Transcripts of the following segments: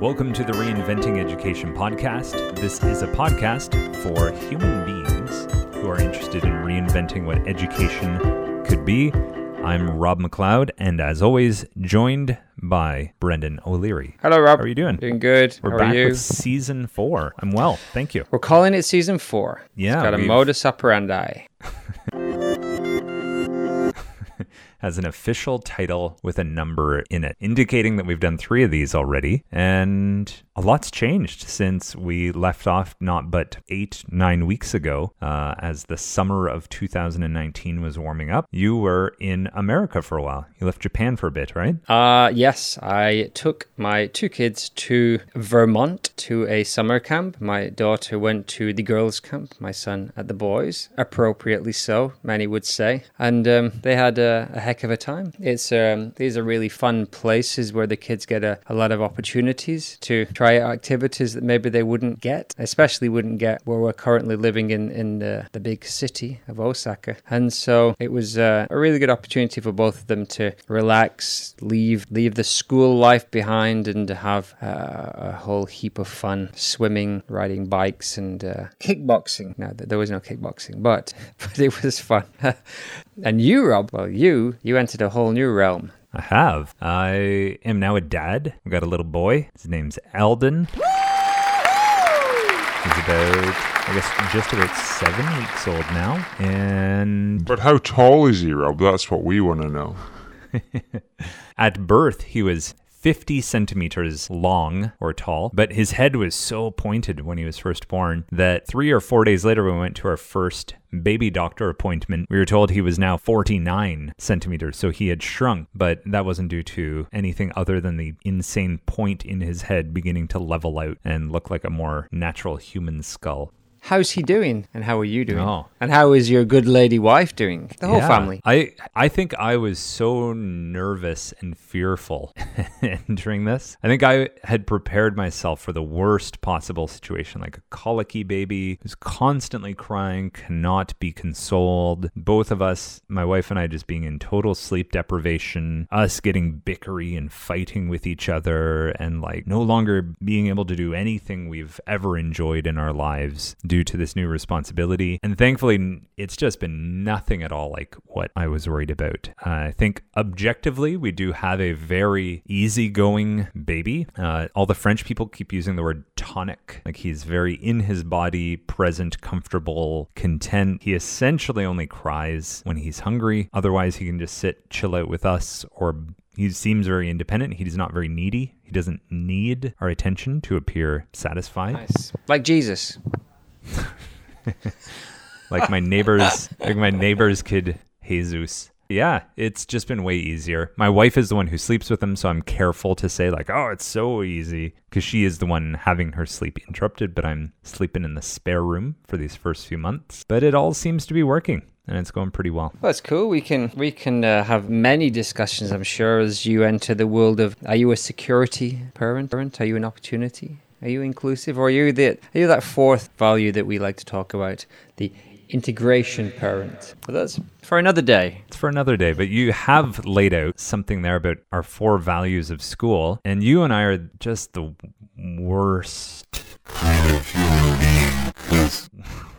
Welcome to the Reinventing Education Podcast. This is a podcast for human beings who are interested in reinventing what education could be. I'm Rob McLeod, and as always, joined by Brendan O'Leary. Hello, Rob. How are you doing? Doing good. We're How back are you? with season four. I'm well, thank you. We're calling it season four. Yeah, It's got a modus operandi. Has an official title with a number in it, indicating that we've done three of these already, and a lot's changed since we left off not but eight, nine weeks ago, uh, as the summer of 2019 was warming up. You were in America for a while. You left Japan for a bit, right? Uh, yes, I took my two kids to Vermont to a summer camp. My daughter went to the girls' camp, my son at the boys, appropriately so, many would say. And um, they had a, a heck of a time. It's um, These are really fun places where the kids get a, a lot of opportunities to try out activities that maybe they wouldn't get, especially wouldn't get where we're currently living in, in the, the big city of Osaka. And so it was uh, a really good opportunity for both of them to relax, leave leave the school life behind, and to have uh, a whole heap of fun swimming, riding bikes, and uh, kickboxing. No, th- there was no kickboxing, but but it was fun. and you, Rob, well, you you entered a whole new realm. I have. I am now a dad. I've got a little boy. His name's Alden. He's about, I guess, just about seven weeks old now. And But how tall is he, Rob? That's what we want to know. At birth, he was 50 centimeters long or tall, but his head was so pointed when he was first born that three or four days later, when we went to our first baby doctor appointment, we were told he was now 49 centimeters. So he had shrunk, but that wasn't due to anything other than the insane point in his head beginning to level out and look like a more natural human skull. How's he doing? And how are you doing? Oh. And how is your good lady wife doing? The whole Yeah. family. I I think I was so nervous and fearful entering this. I think I had prepared myself for the worst possible situation, like a colicky baby who's constantly crying, cannot be consoled. Both of us, my wife and I, just being in total sleep deprivation, us getting bickery and fighting with each other, and like no longer being able to do anything we've ever enjoyed in our lives due to this new responsibility. And thankfully, it's just been nothing at all like what I was worried about. Uh, I think objectively, we do have a very easygoing baby. Uh, all the French people keep using the word tonic. Like he's very in his body, present, comfortable, content. He essentially only cries when he's hungry. Otherwise, he can just sit, chill out with us, or he seems very independent. He's not very needy. He doesn't need our attention to appear satisfied. Nice. Like Jesus. like my neighbors like my neighbor's kid jesus yeah it's just been way easier my wife is the one who sleeps with him so i'm careful to say like oh it's so easy because she is the one having her sleep interrupted but i'm sleeping in the spare room for these first few months but it all seems to be working and it's going pretty well Well, that's cool. We can we can uh, have many discussions, I'm sure, as you enter the world of. Are you a security parent? Parent? Are you an opportunity? Are you inclusive, or are you the are you that fourth value that we like to talk about, the integration parent? But that's for another day. it's for another day but you have laid out something there about our four values of school and you and i are just the worst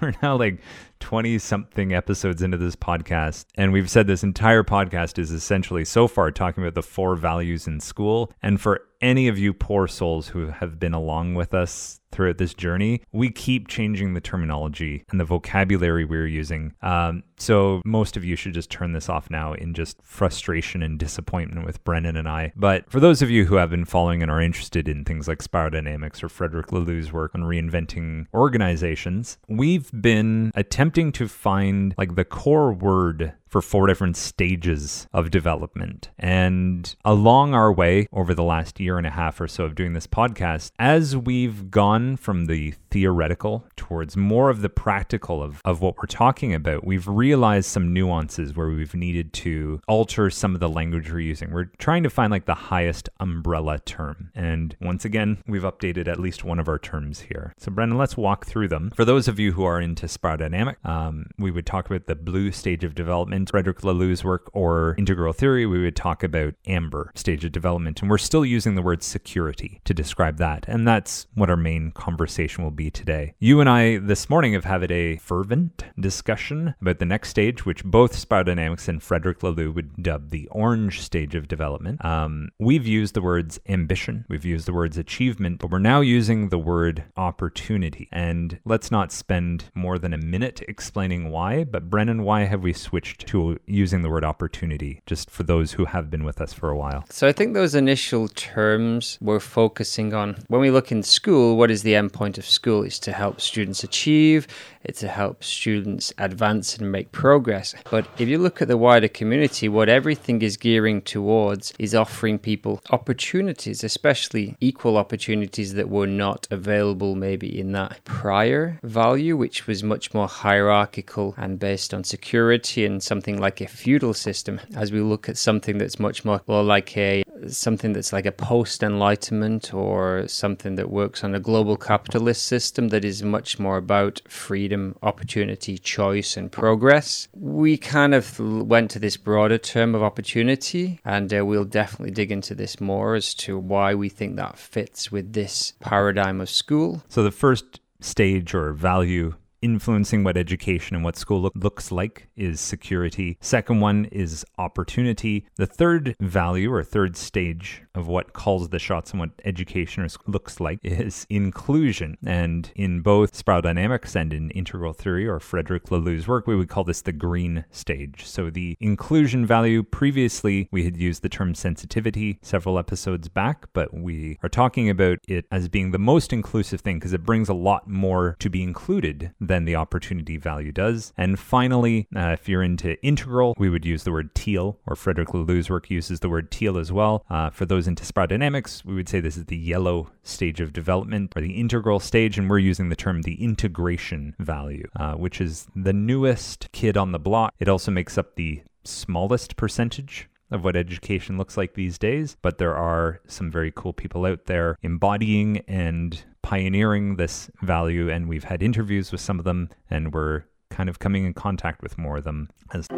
we're now like 20 something episodes into this podcast and we've said this entire podcast is essentially so far talking about the four values in school. And for any of you poor souls who have been along with us throughout this journey we keep changing the terminology and the vocabulary we're using. Um, so most of you should just turn this off now in just frustration and disappointment with Brendan and i. But for those of you who have been following and are interested in things like Spiral Dynamics or Frederick Laloux's work on reinventing organizations we've been attempting to find like the core word for four different stages of development. And along our way over the last year and a half or so of doing this podcast, as we've gone from the theoretical towards more of the practical of, of what we're talking about, we've realized some nuances where we've needed to alter some of the language we're using. We're trying to find like the highest umbrella term. And once again, we've updated at least one of our terms here. So, Brendan, let's walk through them. For those of you who are into Spiral Dynamic, um, we would talk about the blue stage of development, Frederick Laloux's work, or integral theory, we would talk about amber stage of development. And we're still using the word security to describe that. And that's what our main conversation will be today. You and I this morning have had a fervent discussion about the next stage, which both Spiral Dynamics and Frederick Laloux would dub the orange stage of development. Um, we've used the words ambition, we've used the words achievement, but we're now using the word opportunity. And let's not spend more than a minute explaining why, but Brendan, why have we switched to using the word opportunity, just for those who have been with us for a while? So I think those initial terms we're focusing on when we look in school, what is the end point of school? Is to help students achieve, it's to help students advance and make progress. But if you look at the wider community, what everything is gearing towards is offering people opportunities, especially equal opportunities that were not available maybe in that prior value, which was much more hierarchical and based on security and something like a feudal system. As we look at something that's much more well like a something that's like a post enlightenment or something that works on a global capitalist system that is much more about freedom, opportunity, choice, and progress. We kind of went to this broader term of opportunity, and uh, we'll definitely dig into this more as to why we think that fits with this paradigm of school. So, the first stage or value influencing what education and what school look, looks like is security. Second one is opportunity. The third value or third stage of what calls the shots and what education looks like is inclusion. And in both spiral dynamics and in integral theory or Frederick Laloux's work, we would call this the green stage. So the inclusion value, previously we had used the term sensitivity several episodes back, but we are talking about it as being the most inclusive thing because it brings a lot more to be included than the opportunity value does. And finally, uh, if you're into integral, we would use the word teal, or Frederick Laloux's work uses the word teal as well. Uh, for those into spiral dynamics, we would say this is the yellow stage of development or the integral stage, and we're using the term the integration value, uh, which is the newest kid on the block. It also makes up the smallest percentage of what education looks like these days, but there are some very cool people out there embodying and pioneering this value, and we've had interviews with some of them, and we're kind of coming in contact with more of them as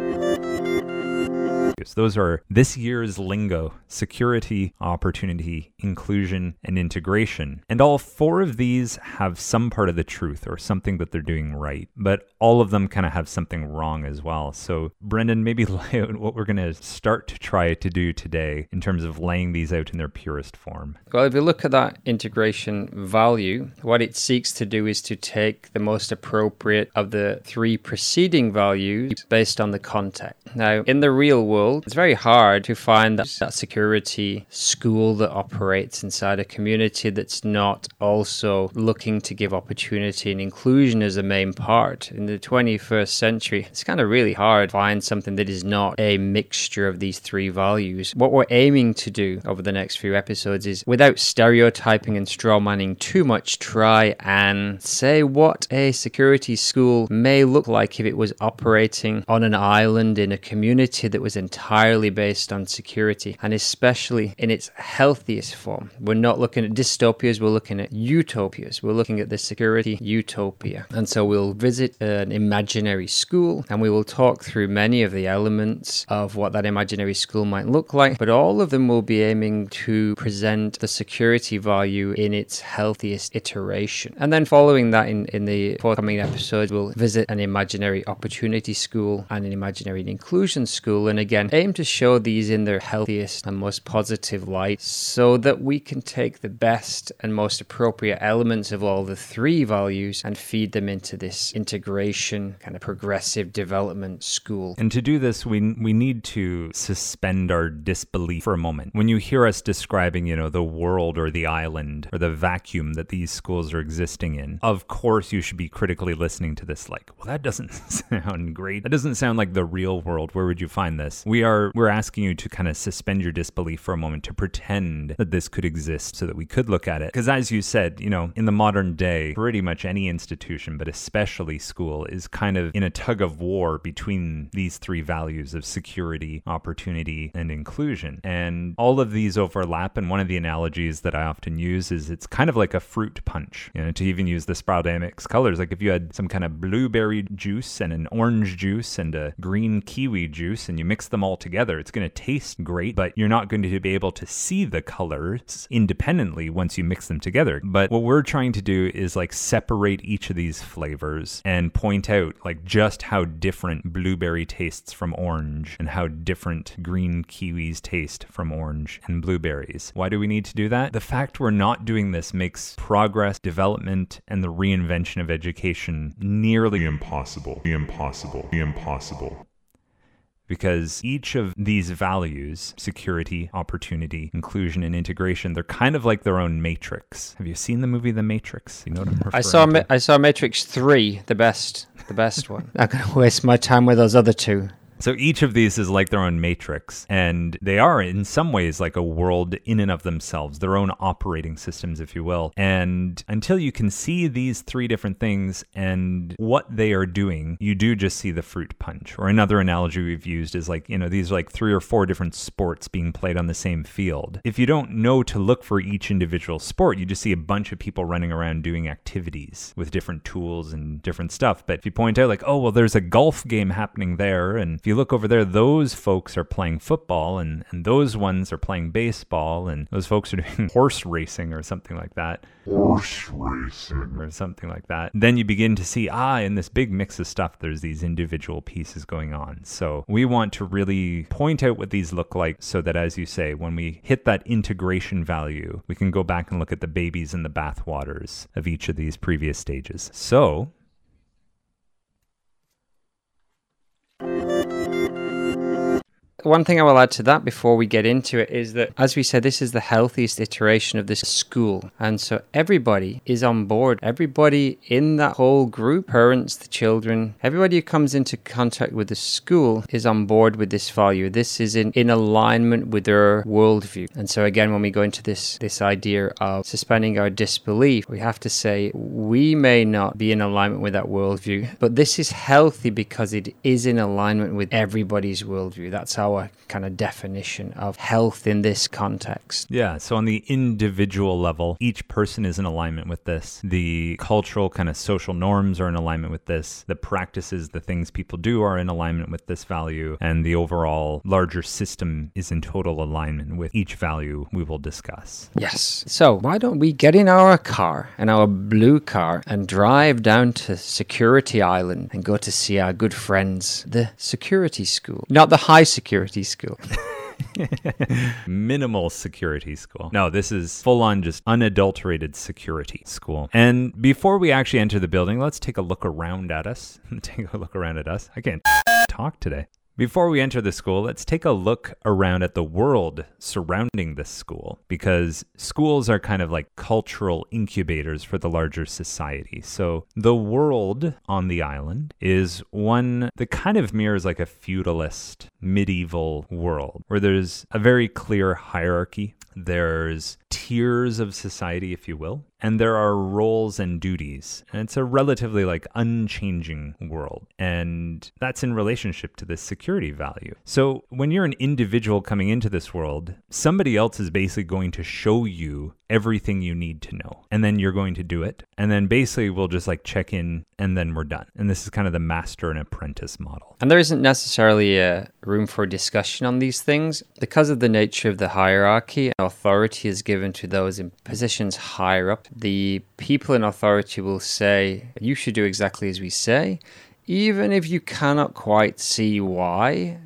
those are this year's lingo security, opportunity, inclusion, and integration. And all four of these have some part of the truth or something that they're doing right, but all of them kind of have something wrong as well. So, Brendan, maybe lay out what we're going to start to try to do today in terms of laying these out in their purest form. Well, if you look at that integration value, what it seeks to do is to take the most appropriate of the three preceding values based on the context. Now, in the real world, it's very hard to find that, that security school that operates inside a community that's not also looking to give opportunity and inclusion as a main part. In the 21st century, it's kind of really hard to find something that is not a mixture of these three values. What we're aiming to do over the next few episodes is, without stereotyping and strawmanning too much, try and say what a security school may look like if it was operating on an island in a community that was entirely based on security, and especially in its healthiest form. We're not looking at dystopias, we're looking at utopias. We're looking at the security utopia. And so we'll visit an imaginary school and we will talk through many of the elements of what that imaginary school might look like, but all of them will be aiming to present the security value in its healthiest iteration. And then following that in, in the forthcoming episodes, we'll visit an imaginary opportunity school and an imaginary inclusion school. And again, aim to show these in their healthiest and most positive light so that we can take the best and most appropriate elements of all the three values and feed them into this integration kind of progressive development school. And to do this, we we need to suspend our disbelief for a moment. When you hear us describing, you know, the world or the island or the vacuum that these schools are existing in, of course you should be critically listening to this like, well that doesn't sound great. That doesn't sound like the real world. Where would you find this? We we are we're asking you to kind of suspend your disbelief for a moment to pretend that this could exist so that we could look at it. Because as you said, you know, in the modern day, pretty much any institution, but especially school, is kind of in a tug of war between these three values of security, opportunity, and inclusion. And all of these overlap. And one of the analogies that I often use is it's kind of like a fruit punch. You know, to even use the Spiral Dynamics colors, like if you had some kind of blueberry juice and an orange juice and a green kiwi juice and you mix them all together, it's going to taste great, but you're not going to be able to see the colors independently once you mix them together. But what we're trying to do is like separate each of these flavors and point out like just how different blueberry tastes from orange and how different green kiwis taste from orange and blueberries. Why do we need to do that? The fact we're not doing this makes progress, development, and the reinvention of education nearly impossible. The Impossible. The Impossible. Because each of these values security, opportunity, inclusion, and integration they're kind of like their own matrix. Have you seen the movie The Matrix? You know what I'm referring I saw to? Ma- I saw Matrix Three, the best, the best one. Not gonna waste my time with those other two. So each of these is like their own matrix, and they are in some ways like a world in and of themselves, their own operating systems, if you will. And until you can see these three different things and what they are doing, you do just see the fruit punch. Or another analogy we've used is like, you know, these are like three or four different sports being played on the same field. If you don't know to look for each individual sport, you just see a bunch of people running around doing activities with different tools and different stuff. But if you point out, like, oh, well, there's a golf game happening there, and if you look over there, those folks are playing football, and, and those ones are playing baseball, and those folks are doing horse racing or something like that Horse racing. or something like that. Then you begin to see, ah, in this big mix of stuff, there's these individual pieces going on. So we want to really point out what these look like so that, as you say, when we hit that integration value, we can go back and look at the babies in the bathwaters of each of these previous stages. So One thing I will add to that before we get into it is that, as we said, this is the healthiest iteration of this school. And so everybody is on board. Everybody in that whole group, parents, the children, everybody who comes into contact with the school is on board with this value. This is in, in alignment with their worldview. And so again, when we go into this, this idea of suspending our disbelief, we have to say we may not be in alignment with that worldview, but this is healthy because it is in alignment with everybody's worldview. That's our kind of definition of health in this context. Yeah, so on the individual level, each person is in alignment with this. The cultural kind of social norms are in alignment with this. The practices, the things people do are in alignment with this value. And the overall larger system is in total alignment with each value we will discuss. Yes. So, why don't we get in our car, in our blue car, and drive down to Security Island and go to see our good friends, the security school? Not the high security school. minimal security school. No, this is full on just unadulterated security school. And before we actually enter the building, let's take a look around at us. take a look around at us. I can't talk today. Before we enter the school, let's take a look around at the world surrounding this school because schools are kind of like cultural incubators for the larger society. So the world on the island is one that kind of mirrors like a feudalist medieval world where there's a very clear hierarchy. There's tiers of society, if you will, and there are roles and duties. And it's a relatively like unchanging world. And that's in relationship to this security value. So when you're an individual coming into this world, somebody else is basically going to show you everything you need to know. And then you're going to do it. And then basically we'll just like check in and then we're done. And this is kind of the master and apprentice model. And there isn't necessarily a room for discussion on these things because of the nature of the hierarchy. Authority is given to those in positions higher up. The people in authority will say, You should do exactly as we say, even if you cannot quite see why.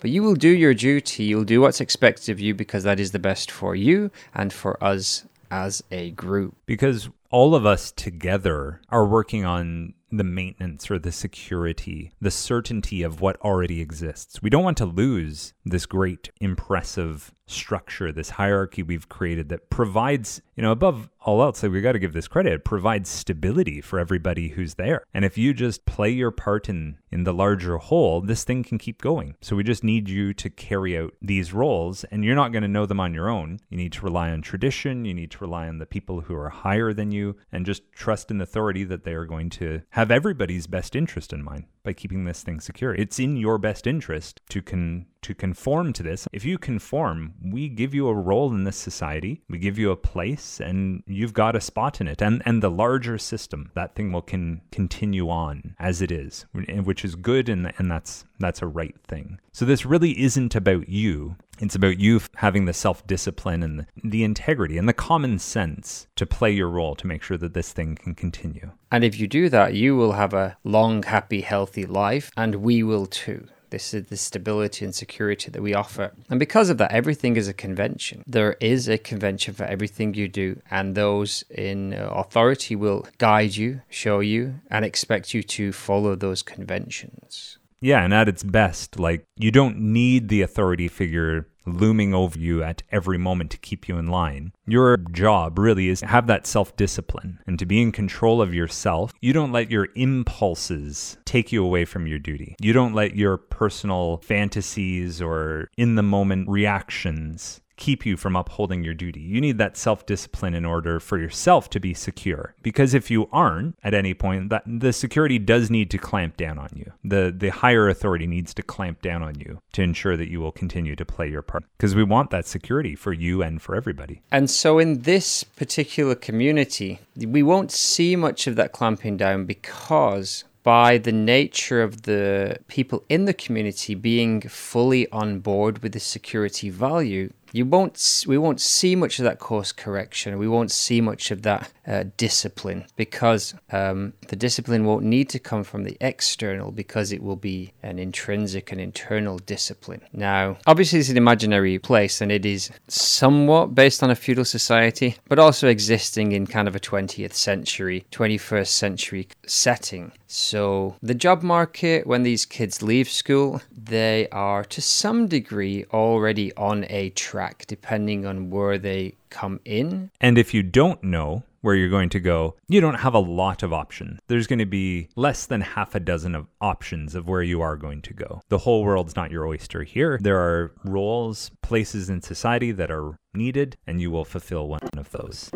But you will do your duty, you'll do what's expected of you because that is the best for you and for us as a group. Because all of us together are working on the maintenance or the security, the certainty of what already exists. We don't want to lose this great, impressive structure, this hierarchy we've created that provides, you know, above all else, like we got to give this credit, it provides stability for everybody who's there. And if you just play your part in in the larger whole, this thing can keep going. So we just need you to carry out these roles and you're not going to know them on your own. You need to rely on tradition, you need to rely on the people who are higher than you and just trust in authority that they are going to have everybody's best interest in mind by keeping this thing secure. It's in your best interest to con to conform to this. If you conform, we give you a role in this society, we give you a place, and you've got a spot in it. And and the larger system, that thing will can continue on as it is, which is good, and and that's that's a right thing. So this really isn't about you. It's about you having the self discipline and the integrity and the common sense to play your role to make sure that this thing can continue. And if you do that, you will have a long, happy, healthy life, and we will too. This is the stability and security that we offer. And because of that, everything is a convention. There is a convention for everything you do, and those in authority will guide you, show you, and expect you to follow those conventions. Yeah, and at its best, like you don't need the authority figure looming over you at every moment to keep you in line. Your job really is to have that self discipline and to be in control of yourself. You don't let your impulses take you away from your duty. You don't let your personal fantasies or in the moment reactions keep you from upholding your duty. You need that self discipline in order for yourself to be secure. Because if you aren't at any point, that the security does need to clamp down on you. The the higher authority needs to clamp down on you to ensure that you will continue to play your part. Because we want that security for you and for everybody. And so in this particular community, we won't see much of that clamping down because by the nature of the people in the community being fully on board with the security value, you won't we won't see much of that course correction. We won't see much of that uh, discipline because um, the discipline won't need to come from the external because it will be an intrinsic and internal discipline. Now obviously it's an imaginary place and it is somewhat based on a feudal society but also existing in kind of a 20th century 21st century setting. So the job market when these kids leave school they are to some degree already on a track track depending on where they come in. And if you don't know where you're going to go, you don't have a lot of options. There's going to be less than half a dozen of options of where you are going to go. The whole world's not your oyster here. There are roles, places in society that are needed, and you will fulfill one of those.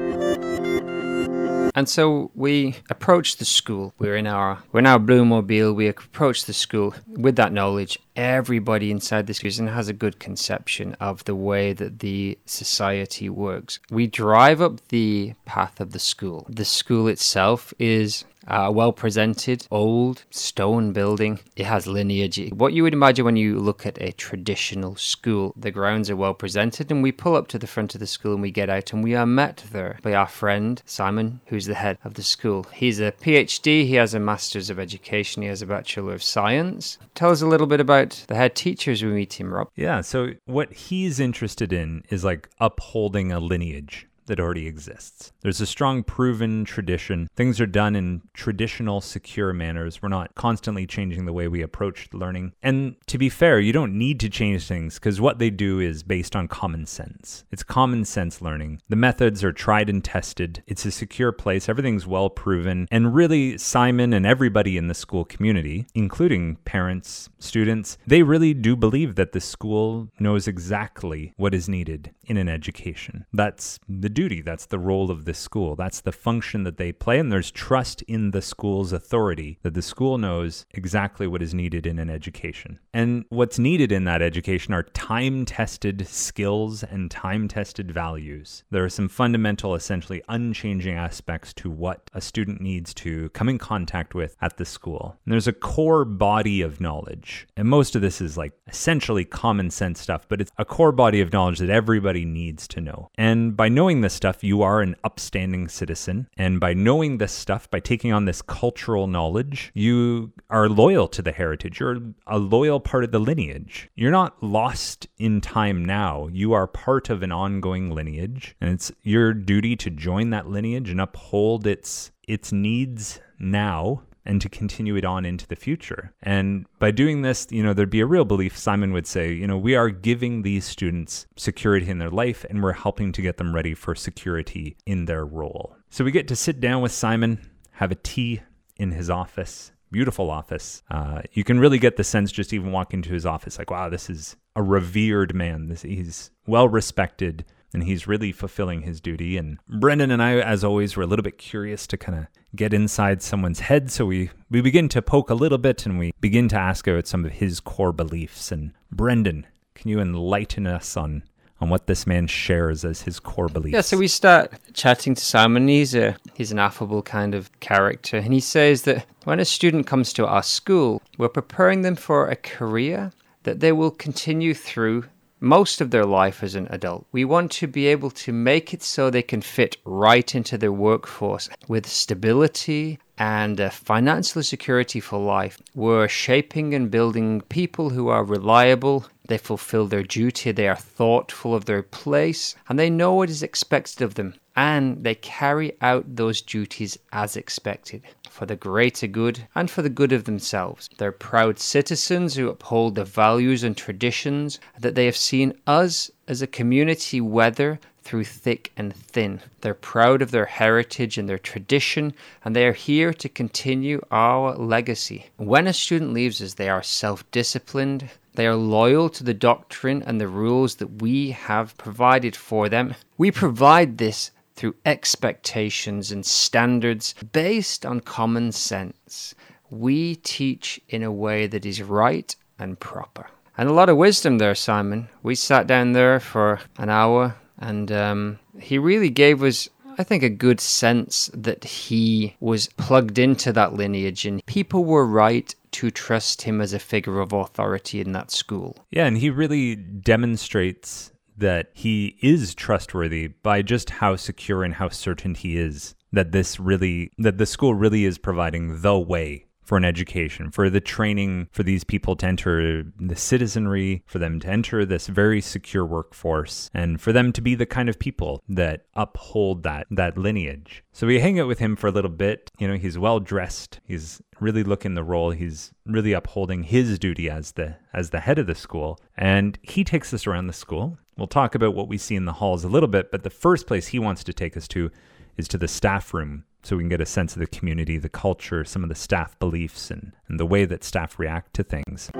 And so we approached the school. We're in our we're in our Bluemobile. We approached the school with that knowledge. Everybody inside this prison has a good conception of the way that the society works. We drive up the path of the school. The school itself is a well presented, old stone building. It has lineage. What you would imagine when you look at a traditional school. The grounds are well presented, and we pull up to the front of the school and we get out, and we are met there by our friend Simon, who's the head of the school. He's a PhD, he has a Master's of Education, he has a Bachelor of Science. Tell us a little bit about the head teachers we meet him, Rob. Yeah, so what he's interested in is like upholding a lineage that already exists. There's a strong proven tradition. Things are done in traditional, secure manners. We're not constantly changing the way we approach learning. And to be fair, you don't need to change things because what they do is based on common sense. It's common sense learning. The methods are tried and tested. It's a secure place. Everything's well proven. And really, Simon and everybody in the school community, including parents, students, they really do believe that the school knows exactly what is needed in an education. That's the duty, that's the role of the school, that's the function that they play, and there's trust in the school's authority that the school knows exactly what is needed in an education. And what's needed in that education are time tested skills and time tested values. There are some fundamental, essentially unchanging aspects to what a student needs to come in contact with at the school. And there's a core body of knowledge. And most of this is like essentially common sense stuff, but it's a core body of knowledge that everybody needs to know. And by knowing this stuff, you are an upstanding citizen. And by knowing this stuff, by taking on this cultural knowledge, you are loyal to the heritage. You're a loyal part of the lineage. You're not lost in time now. You are part of an ongoing lineage. And it's your duty to join that lineage and uphold its its needs now and to continue it on into the future. And by doing this, you know, there'd be a real belief, Simon would say, you know, we are giving these students security in their life and we're helping to get them ready for security in their role. So we get to sit down with Simon, have a tea in his office. Beautiful office. Uh, you can really get the sense just even walking into his office, like, wow, this is a revered man. This, he's well respected and he's really fulfilling his duty. And Brendan and I, as always, were a little bit curious to kind of get inside someone's head. So we, we begin to poke a little bit and we begin to ask about some of his core beliefs. And Brendan, can you enlighten us on on what this man shares as his core beliefs? Yeah, so we start chatting to Simon. He's a he's an affable kind of character, and he says that when a student comes to our school, we're preparing them for a career that they will continue through most of their life as an adult. We want to be able to make it so they can fit right into their workforce with stability and uh, financial security for life. We're shaping and building people who are reliable. They fulfill their duty, they are thoughtful of their place, and they know what is expected of them, and they carry out those duties as expected for the greater good and for the good of themselves. They're proud citizens who uphold the values and traditions that they have seen us as a community weather through thick and thin. They're proud of their heritage and their tradition, and they are here to continue our legacy. When a student leaves us, they are self disciplined. They are loyal to the doctrine and the rules that we have provided for them. We provide this through expectations and standards based on common sense. We teach in a way that is right and proper. And a lot of wisdom there, Simon. We sat down there for an hour, and um, he really gave us, I think, a good sense that he was plugged into that lineage, and people were right to trust him as a figure of authority in that school. Yeah, and he really demonstrates that he is trustworthy by just how secure and how certain he is that this really that the school really is providing the way for an education, for the training for these people to enter the citizenry, for them to enter this very secure workforce, and for them to be the kind of people that uphold that that lineage. So we hang out with him for a little bit. You know, he's well dressed. He's really looking the role. He's really upholding his duty as the as the head of the school, and he takes us around the school. We'll talk about what we see in the halls a little bit, but the first place he wants to take us to is to the staff room so we can get a sense of the community, the culture, some of the staff beliefs, and, and the way that staff react to things.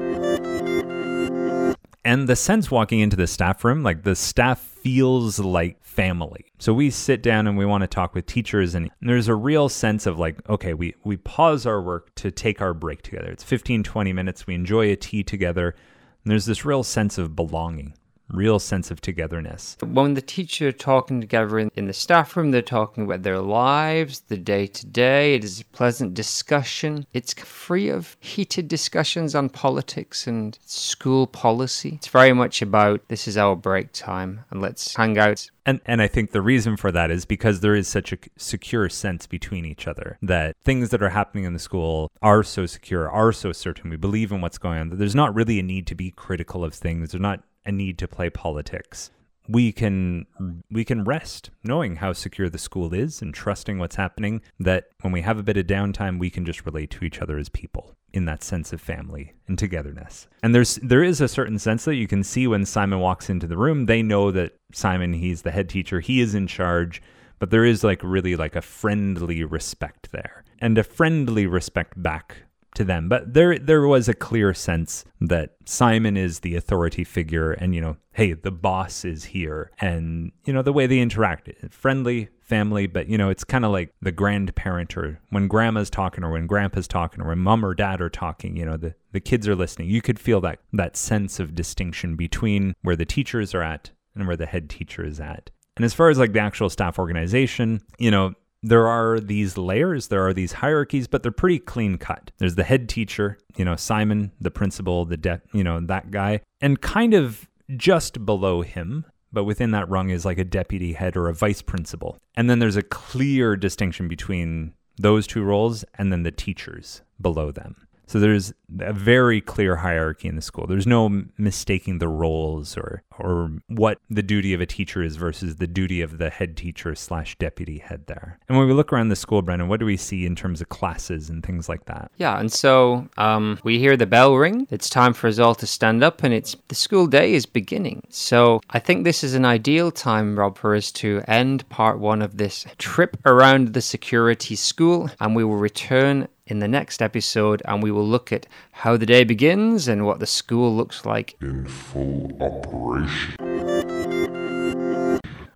And the sense walking into the staff room, like the staff feels like family. So we sit down and we want to talk with teachers and there's a real sense of like, okay, we, we pause our work to take our break together. It's 15, 20 minutes. We enjoy a tea together. And there's this real sense of belonging real sense of togetherness. When the teacher are talking together in, in the staff room, they're talking about their lives, the day to day. It is a pleasant discussion. It's free of heated discussions on politics and school policy. It's very much about this is our break time and let's hang out. And and I think the reason for that is because there is such a secure sense between each other that things that are happening in the school are so secure, are so certain. We believe in what's going on. That there's not really a need to be critical of things. There's not a need to play politics. We can we can rest knowing how secure the school is and trusting what's happening that when we have a bit of downtime we can just relate to each other as people in that sense of family and togetherness. And there's there is a certain sense that you can see when Simon walks into the room, they know that Simon he's the head teacher, he is in charge, but there is like really like a friendly respect there and a friendly respect back to them. But there there was a clear sense that Simon is the authority figure and you know, hey, the boss is here. And you know, the way they interact, friendly, family, but you know, it's kind of like the grandparent or when grandma's talking or when grandpa's talking or when mom or dad are talking, you know, the, the kids are listening. You could feel that that sense of distinction between where the teachers are at and where the head teacher is at. And as far as like the actual staff organization, you know, there are these layers, there are these hierarchies, but they're pretty clean cut. There's the head teacher, you know, Simon, the principal, the de- you know, that guy, and kind of just below him, but within that rung is like a deputy head or a vice principal. And then there's a clear distinction between those two roles and then the teachers below them. So there's a very clear hierarchy in the school. There's no mistaking the roles or or what the duty of a teacher is versus the duty of the head teacher slash deputy head there. And when we look around the school, Brendan, what do we see in terms of classes and things like that? Yeah, and so um, we hear the bell ring. It's time for us all to stand up, and it's the school day is beginning. So I think this is an ideal time, Rob, for us to end part one of this trip around the security school, and we will return in the next episode and we will look at how the day begins and what the school looks like. In full operation.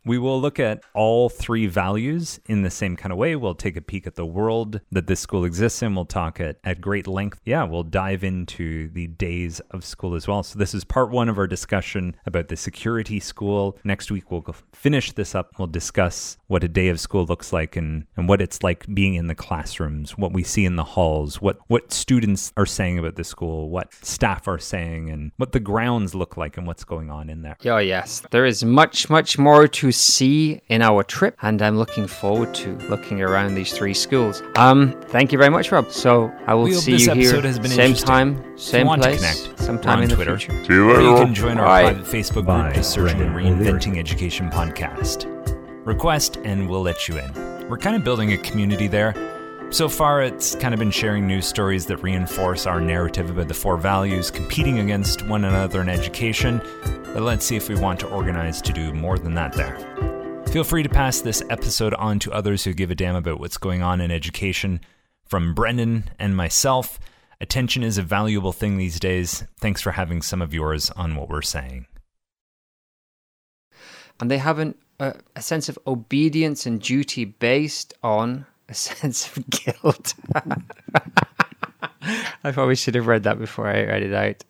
We will look at all three values in the same kind of way. We'll take a peek at the world that this school exists in. We'll talk at, at great length. Yeah, we'll dive into the days of school as well. So, this is part one of our discussion about the security school. Next week, we'll finish this up. We'll discuss what a day of school looks like and, and what it's like being in the classrooms, what we see in the halls, what, what students are saying about the school, what staff are saying, and what the grounds look like and what's going on in there. Oh, yes. There is much, much more to see in our trip, and I'm looking forward to looking around these three schools. Um, thank you very much, Rob. So I will We see you here episode has been same interesting. time, If same you want to place, connect, we're sometime on in the Twitter. future. See you Or later. you can join our Bye. private Facebook Bye. group just searching Brendan Reinventing O'Leary. Education Podcast. Request and we'll let you in. We're kind of building a community there. So far, it's kind of been sharing news stories that reinforce our narrative about the four values competing against one another in education. But let's see if we want to organize to do more than that there. Feel free to pass this episode on to others who give a damn about what's going on in education. From Brendan and myself, attention is a valuable thing these days. Thanks for having some of yours on what we're saying. and they have an, a, a sense of obedience and duty based on a sense of guilt. I probably should have read that before I read it out.